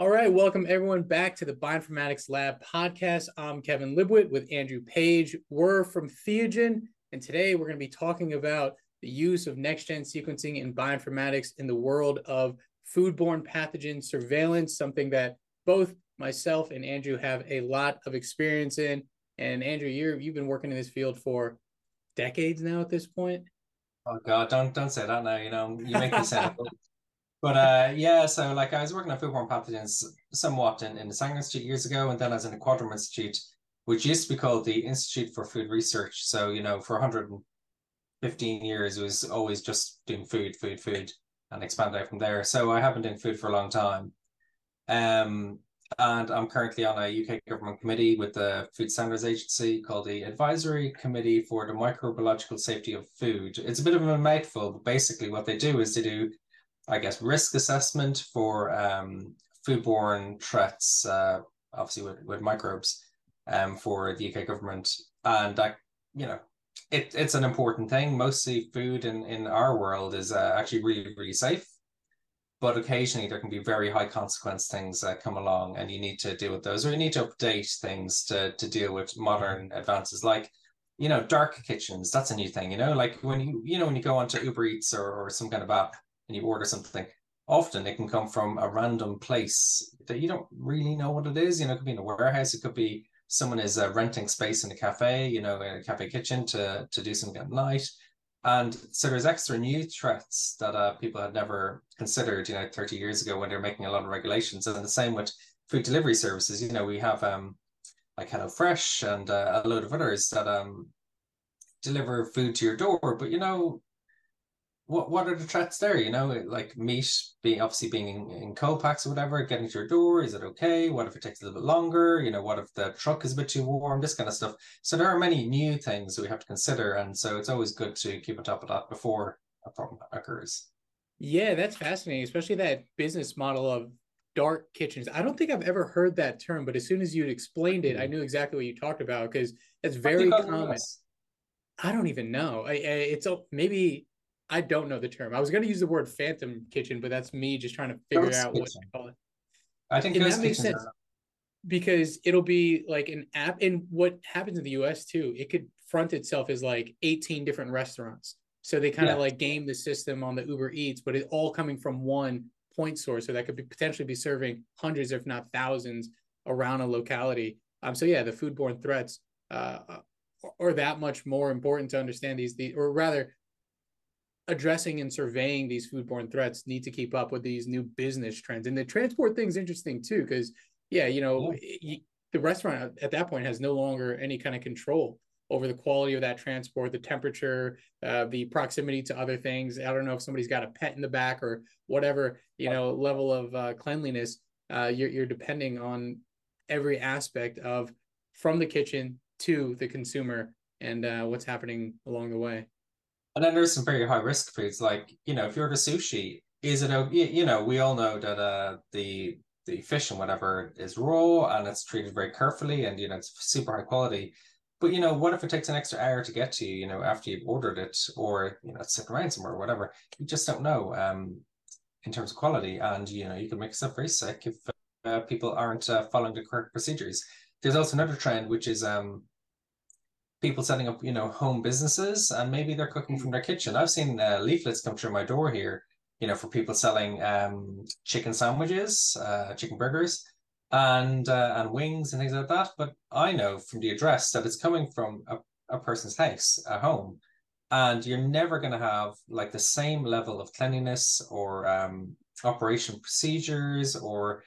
All right, welcome everyone back to the Bioinformatics Lab podcast. I'm Kevin Libuit with Andrew Page. We're from Theiagen, and today we're going to be talking about the use of next gen sequencing in bioinformatics in the world of foodborne pathogen surveillance, something that both myself and Andrew have a lot of experience in. And Andrew, you you've been working in this field for decades now at this point. Oh God, don't don't say that now. You know, you make me sound But uh, yeah, so like I was working on foodborne pathogens somewhat in, in the Sanger Institute years ago, and then I was in the Quadram Institute, which used to be called the Institute for Food Research. So, you know, for 115 years, it was always just doing food, food, food, and expand out from there. So I have been doing food for a long time. Um, and I'm currently on a UK government committee with the Food Standards Agency called the Advisory Committee for the Microbiological Safety of Food. It's a bit of a mouthful, but basically what they do is they do I guess, risk assessment for um, foodborne threats, uh, obviously with, with microbes, um, for the UK government. And that, you know, it, it's an important thing. Mostly food in, in our world is uh, actually really, really safe. But occasionally there can be very high consequence things that come along and you need to deal with those or you need to update things to, to deal with modern advances like you know dark kitchens that's a new thing you know like when you you know when you go onto uber eats or, or some kind of app and you order something, often it can come from a random place that you don't really know what it is. You know, it could be in a warehouse, it could be someone is uh, renting space in a cafe, you know, in a cafe kitchen to to do something at night. And so there's extra new threats that uh, people had never considered, you know, 30 years ago when they're making a lot of regulations. And the same with food delivery services. You know, we have um, like HelloFresh and uh, a load of others that um, deliver food to your door. But, you know, what what are the threats there? You know, like meat being obviously being in, in cold packs or whatever, getting to your door, is it okay? What if it takes a little bit longer? You know, what if the truck is a bit too warm? This kind of stuff. So there are many new things that we have to consider, and so it's always good to keep on top of that before a problem occurs. Yeah, that's fascinating, especially that business model of dark kitchens. I don't think I've ever heard that term, but as soon as you explained it, I mm-hmm. knew exactly what you talked about because it's very common. I don't even know. I, I, it's maybe I don't know the term. I was going to use the word phantom kitchen, but that's me just trying to figure out kitchen. what to call it. I think that makes sense because it'll be like an app. And what happens in the US too, it could front itself as like 18 different restaurants. So they kind of yeah. like game the system on the Uber Eats, but it's all coming from one point source. So that could be potentially be serving hundreds, if not thousands, around a locality. Um, so yeah, the foodborne threats uh, are that much more important to understand these, the, or rather, addressing and surveying these foodborne threats need to keep up with these new business trends. And the transport thing is interesting too, because yeah, you know, yeah. the restaurant at that point has no longer any kind of control over the quality of that transport, the temperature, uh, the proximity to other things. I don't know if somebody's got a pet in the back or whatever, you know, level of uh, cleanliness. Uh, you're, you're depending on every aspect of from the kitchen to the consumer and uh, what's happening along the way. And then there's some very high risk foods, like you know, if you're the sushi, is it okay? You know, we all know that uh the the fish and whatever is raw and it's treated very carefully, and you know it's super high quality. But you know, what if it takes an extra hour to get to you? You know, after you've ordered it, or you know, it's sitting around somewhere, or whatever. You just don't know um in terms of quality, and you know, you can make yourself very sick if uh, people aren't uh, following the correct procedures. There's also another trend, which is um people setting up, you know, home businesses and maybe they're cooking from their kitchen. I've seen uh, leaflets come through my door here, you know, for people selling um, chicken sandwiches, uh, chicken burgers, and uh, and wings and things like that. But I know from the address that it's coming from a, a person's house, a home, and you're never going to have like the same level of cleanliness or um, operation procedures or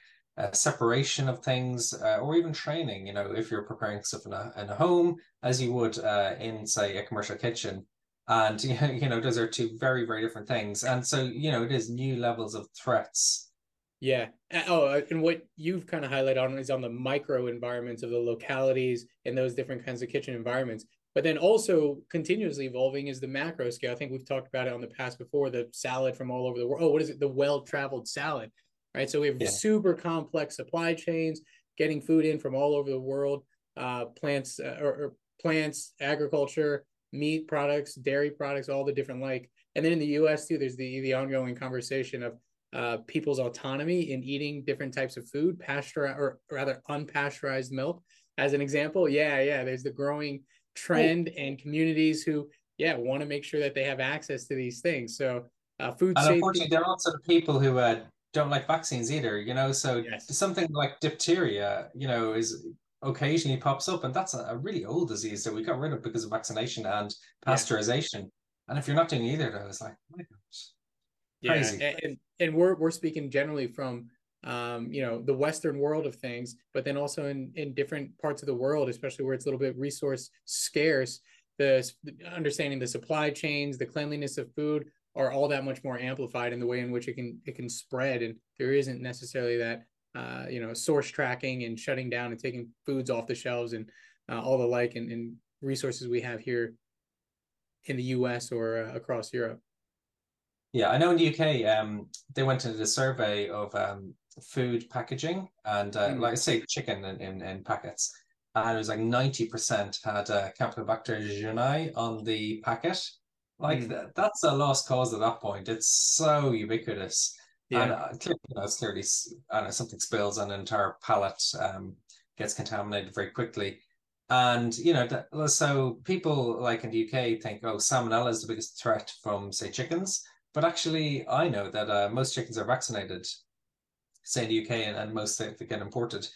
separation of things uh, or even training you know if you're preparing stuff in a, in a home as you would uh, in say a commercial kitchen. And you know those are two very very different things. And so you know it is new levels of threats. Yeah. Oh uh, and what you've kind of highlighted on is on the micro environments of the localities and those different kinds of kitchen environments. But then also continuously evolving is the macro scale. I think we've talked about it on the past before the salad from all over the world oh what is it? The well traveled salad right? So we have yeah. super complex supply chains, getting food in from all over the world, uh, plants uh, or, or, plants, agriculture, meat products, dairy products, all the different like. And then in the U.S. too, there's the the ongoing conversation of uh, people's autonomy in eating different types of food, pasture or rather unpasteurized milk, as an example. Yeah, yeah. There's the growing trend and communities who, yeah, want to make sure that they have access to these things. So, uh, food and safety. unfortunately, there are also people who uh, don't like vaccines either. You know, so yes. something like diphtheria, you know, is occasionally pops up, and that's a, a, really old disease that we got rid of because of vaccination and pasteurization. Yeah. And if you're not doing either of those, like, my gosh. Crazy. Yeah, and, and we're we're speaking generally from um, you know the Western world of things, but then also in in different parts of the world, especially where it's a little bit resource scarce. The understanding the supply chains, the cleanliness of food are all that much more amplified in the way in which it can it can spread, and there isn't necessarily that uh, you know source tracking and shutting down and taking foods off the shelves and uh, all the like and, and resources we have here in the U.S. or uh, across Europe. Yeah, I know in the UK, um, they went into a survey of um, food packaging and, uh, mm. like I say, chicken in, in, in, packets. And it was like 90% had uh, Campylobacter jejuni on the packet. Like, mm. th- that's a lost cause at that point. It's so ubiquitous. Yeah. And uh, clearly, you know, it's clearly, I know, something spills on an entire pallet, um, gets contaminated very quickly. And you know, that, so people like in the UK think, oh, salmonella is the biggest threat from say chickens, but actually, I know that uh, most chickens are vaccinated, say in the UK, and, and most they get imported.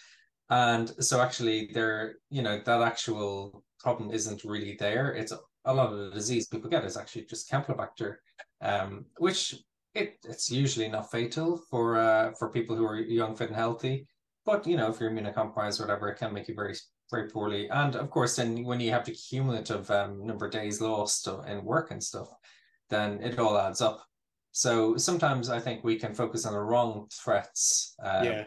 And so actually, they're you know that actual problem isn't really there. It's a lot of the disease people get is actually just Campylobacter, um, which it, it's usually not fatal for uh, for people who are young, fit, and healthy. But you know, if you're immunocompromised or whatever, it can make you very very poorly. And of course, then when you have the cumulative um, number of days lost in work and stuff, then it all adds up. So sometimes I think we can focus on the wrong threats. Um, yeah.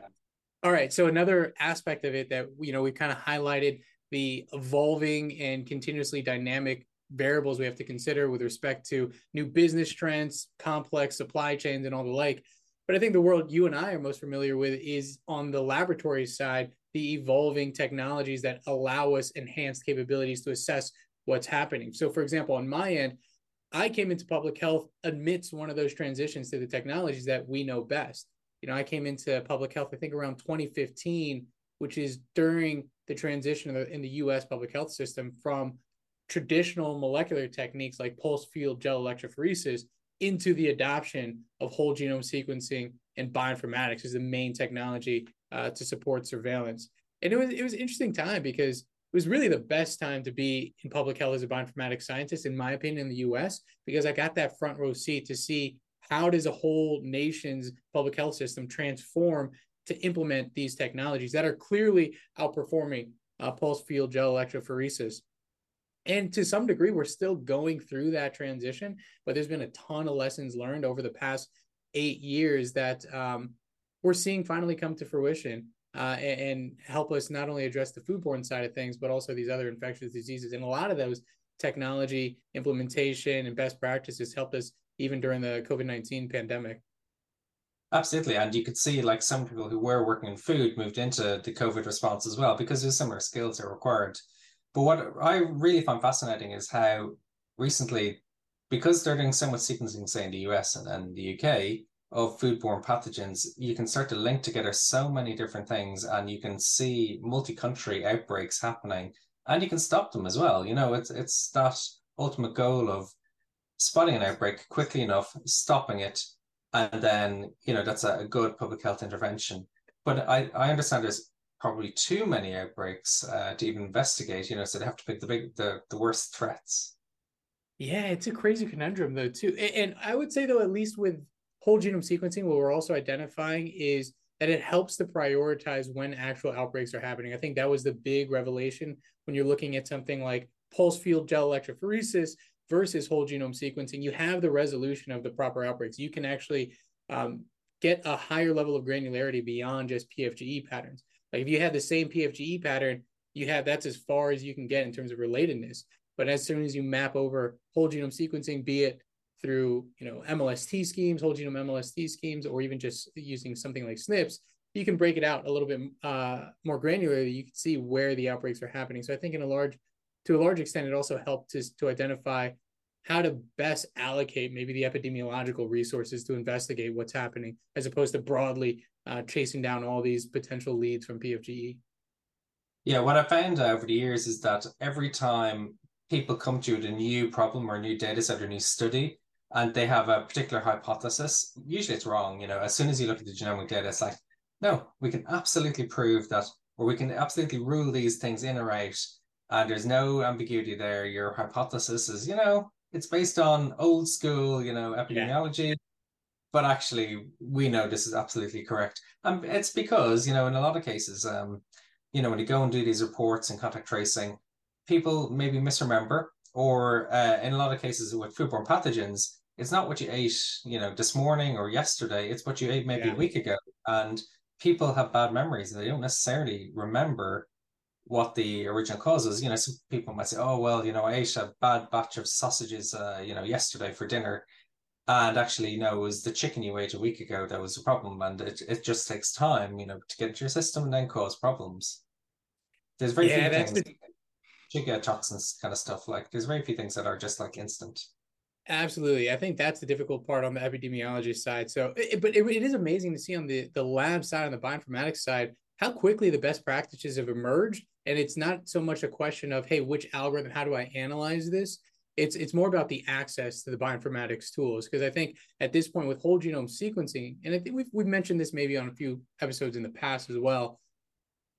All right. So another aspect of it that you know we kind of highlighted the evolving and continuously dynamic variables we have to consider with respect to new business trends, complex supply chains, and all the like. But I think the world you and I are most familiar with is on the laboratory side, the evolving technologies that allow us enhanced capabilities to assess what's happening. So, for example, on my end, I came into public health amidst one of those transitions to the technologies that we know best. You know, I came into public health, I think around 2015, which is during the transition in the, US public health system from traditional molecular techniques like pulse field gel electrophoresis into the adoption of whole genome sequencing and bioinformatics as the main technology uh, to support surveillance. And it was it was interesting time because it was really the best time to be in public health as a bioinformatics scientist, in my opinion, in the US, because I got that front row seat to see how does a whole nation's public health system transform to implement these technologies that are clearly outperforming uh, pulse field gel electrophoresis. And to some degree, we're still going through that transition, but there's been a ton of lessons learned over the past eight years that um, we're seeing finally come to fruition uh, and, and, help us not only address the foodborne side of things, but also these other infectious diseases. And a lot of those technology implementation and best practices helped us even during the COVID 19 pandemic. Absolutely. And you could see like some people who were working in food moved into the COVID response as well because there's similar skills that are required. But what I really find fascinating is how recently, because they're doing so much sequencing, say in the US and, and the UK, of foodborne pathogens, you can start to link together so many different things and you can see multi-country outbreaks happening and you can stop them as well. You know, it's it's that ultimate goal of spotting an outbreak quickly enough, stopping it, and then, you know, that's a, good public health intervention. But I, I understand there's probably too many outbreaks uh, to even investigate, you know, so they have to pick the big the, the worst threats. Yeah, it's a crazy conundrum though too. And, and I would say though, at least with whole genome sequencing, what we're also identifying is that it helps to prioritize when actual outbreaks are happening. I think that was the big revelation when you're looking at something like pulse field gel electrophoresis versus whole genome sequencing. You have the resolution of the proper outbreaks. You can actually um, get a higher level of granularity beyond just PFGE patterns. Like if you have the same PFGE pattern, you have that's as far as you can get in terms of relatedness. But as soon as you map over whole genome sequencing, be it through you know MLST schemes, whole genome MLST schemes, or even just using something like SNPs, you can break it out a little bit uh, more granularly. You can see where the outbreaks are happening. So I think in a large, to a large extent, it also helped to to identify how to best allocate maybe the epidemiological resources to investigate what's happening as opposed to broadly uh, chasing down all these potential leads from PFGE. Yeah, what I found over the years is that every time people come to you with a new problem or a new data set or new study, and they have a particular hypothesis, usually it's wrong. You know, as soon as you look at the genomic data, it's like, no, we can absolutely prove that, or we can absolutely rule these things in or out, and there's no ambiguity there. Your hypothesis is, you know, it's based on old school, you know, epidemiology. Yeah. But actually, we know this is absolutely correct. And it's because, you know, in a lot of cases, um, you know, when you go and do these reports and contact tracing, people maybe misremember, or uh, in a lot of cases with foodborne pathogens, it's not what you ate, you know, this morning or yesterday. It's what you ate maybe yeah. a week ago. And people have bad memories. They don't necessarily remember what the original cause is. You know, some people might say, "Oh, well, you know, I ate a bad batch of sausages, uh, you know, yesterday for dinner." And actually, you know, it was the chicken you ate a week ago that was the problem, and it, it just takes time, you know, to get into your system and then cause problems. There's very yeah, few things, the... chicken toxins kind of stuff. Like, there's very few things that are just like instant. Absolutely, I think that's the difficult part on the epidemiology side. So, it, but it, it is amazing to see on the the lab side, on the bioinformatics side, how quickly the best practices have emerged. And it's not so much a question of, hey, which algorithm? How do I analyze this? It's it's more about the access to the bioinformatics tools because I think at this point with whole genome sequencing, and I think we've we've mentioned this maybe on a few episodes in the past as well.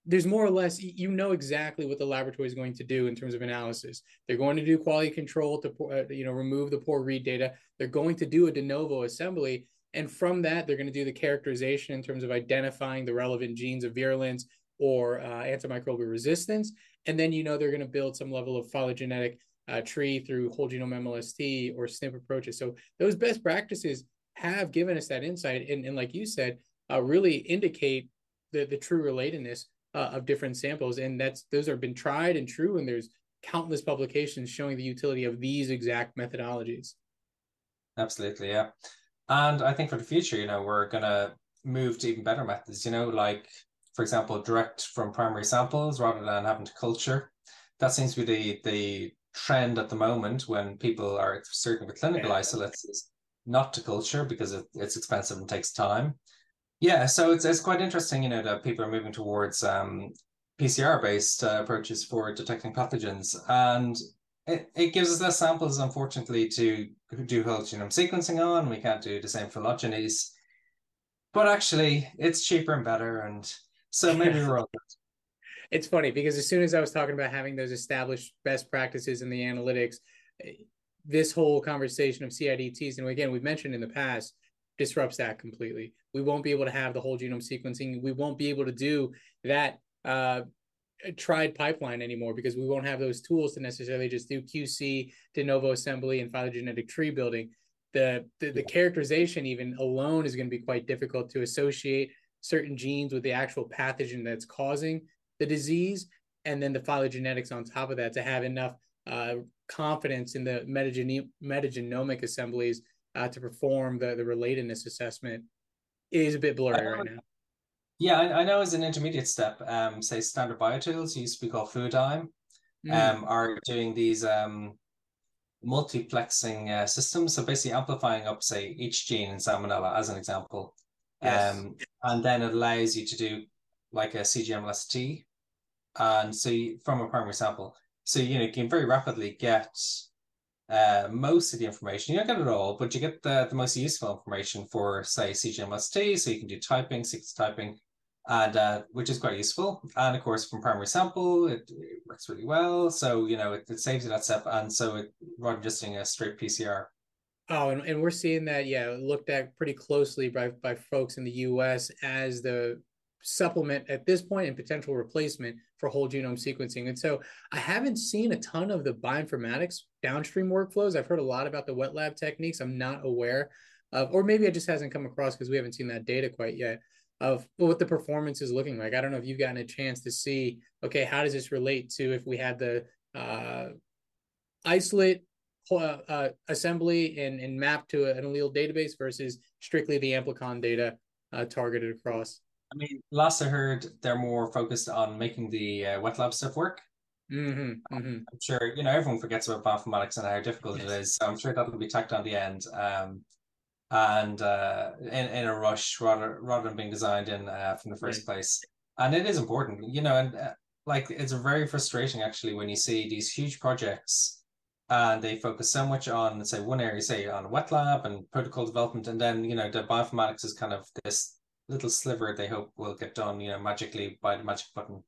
There's more or less you know exactly what the laboratory is going to do in terms of analysis. They're going to do quality control to uh, you know remove the poor read data. They're going to do a de novo assembly, and from that they're going to do the characterization in terms of identifying the relevant genes of virulence or uh, antimicrobial resistance, and then you know they're going to build some level of phylogenetic uh, tree through whole genome MLST or SNP approaches. So those best practices have given us that insight, and, and like you said, uh, really indicate the the true relatedness uh, of different samples, and that's those have been tried and true, and there's countless publications showing the utility of these exact methodologies. Absolutely, yeah, and I think for the future, you know, we're gonna move to even better methods. You know, like for example, direct from primary samples rather than having to culture. That seems to be the the trend at the moment when people are certain with clinical yeah. isolates is not to culture because it, it's expensive and takes time. Yeah, so it's it's quite interesting, you know, that people are moving towards um, PCR based uh, approaches for detecting pathogens, and it, it gives us less samples, unfortunately, to do whole genome sequencing on. We can't do the same phylogenies, but actually, it's cheaper and better, and so maybe we're all good it's funny because as soon as I was talking about having those established best practices in the analytics, this whole conversation of CIDTs, and again, we've mentioned in the past, disrupts that completely. We won't be able to have the whole genome sequencing. We won't be able to do that uh, tried pipeline anymore because we won't have those tools to necessarily just do QC, de novo assembly, and phylogenetic tree building. The, the, the characterization even alone is going to be quite difficult to associate certain genes with the actual pathogen that's causing the disease and then the phylogenetics on top of that to have enough uh, confidence in the metagenomic assemblies uh, to perform the, the relatedness assessment is a bit blurry right now. Yeah, I, I, know as an intermediate step, um, say standard biotools used to be called Fluidigm, mm. um, are doing these um, multiplexing uh, systems. So basically amplifying up, say, each gene in Salmonella as an example. Yes. Um, and then it allows you to do like a CGMLST and so you, from a primary sample. So you know you can very rapidly get uh, most of the information. You don't get it all, but you get the, the most useful information for say CGMLST. So you can do typing, sequence typing, and uh, which is quite useful. And of course, from primary sample, it, it works really well. So you know it, it, saves you that step, and so it rather than just doing a straight PCR. Oh, and, and we're seeing that, yeah, looked at pretty closely by, by folks in the US as the supplement at this point and potential replacement for whole genome sequencing. And so I haven't seen a ton of the bioinformatics downstream workflows. I've heard a lot about the wet lab techniques. I'm not aware of, or maybe it just hasn't come across because we haven't seen that data quite yet of what the performance is looking like. I don't know if you've gotten a chance to see, okay, how does this relate to if we had the uh, isolate uh, uh, assembly and, and map to an allele database versus strictly the amplicon data uh, targeted across? I mean, last I heard, they're more focused on making the uh, wet lab stuff work. Mm-hmm, mm-hmm. I'm sure you know everyone forgets about bioinformatics and how difficult yes. it is. So I'm sure that'll be tacked on the end. Um, and uh, in, in a rush rather rather than being designed in uh, from the first right. place. And it is important, you know, and uh, like it's very frustrating actually when you see these huge projects and they focus so much on say one area, say on wet lab and protocol development, and then you know the bioinformatics is kind of this little sliver they hope will get done, you know, magically by the magic button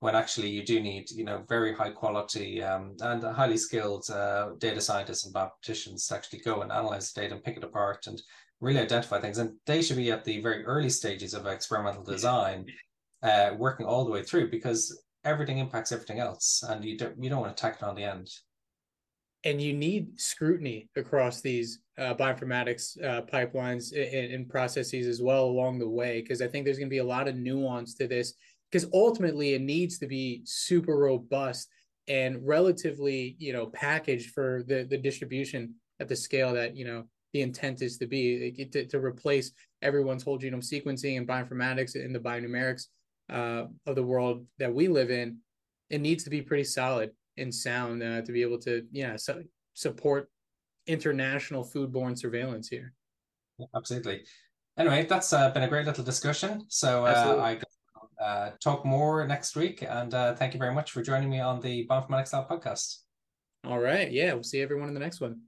when actually you do need, you know, very high quality um, and highly skilled uh, data scientists and mathematicians to actually go and analyze the data and pick it apart and really identify things. And they should be at the very early stages of experimental design, uh, working all the way through because everything impacts everything else, and you don't you don't want to tack it on the end. And you need scrutiny across these uh, bioinformatics uh, pipelines and, and processes as well along the way, because I think there's going to be a lot of nuance to this because ultimately it needs to be super robust and relatively you know packaged for the the distribution at the scale that you know the intent is to be to, to replace everyone's whole genome sequencing and bioinformatics and the bionumerics uh, of the world that we live in. It needs to be pretty solid and sound uh, to be able to yeah so, support international foodborne surveillance here absolutely anyway that's uh, been a great little discussion so uh, i uh, talk more next week. And uh, thank you very much for joining me on the Bioinformatics Lab podcast. All right. Yeah. We'll see everyone in the next one.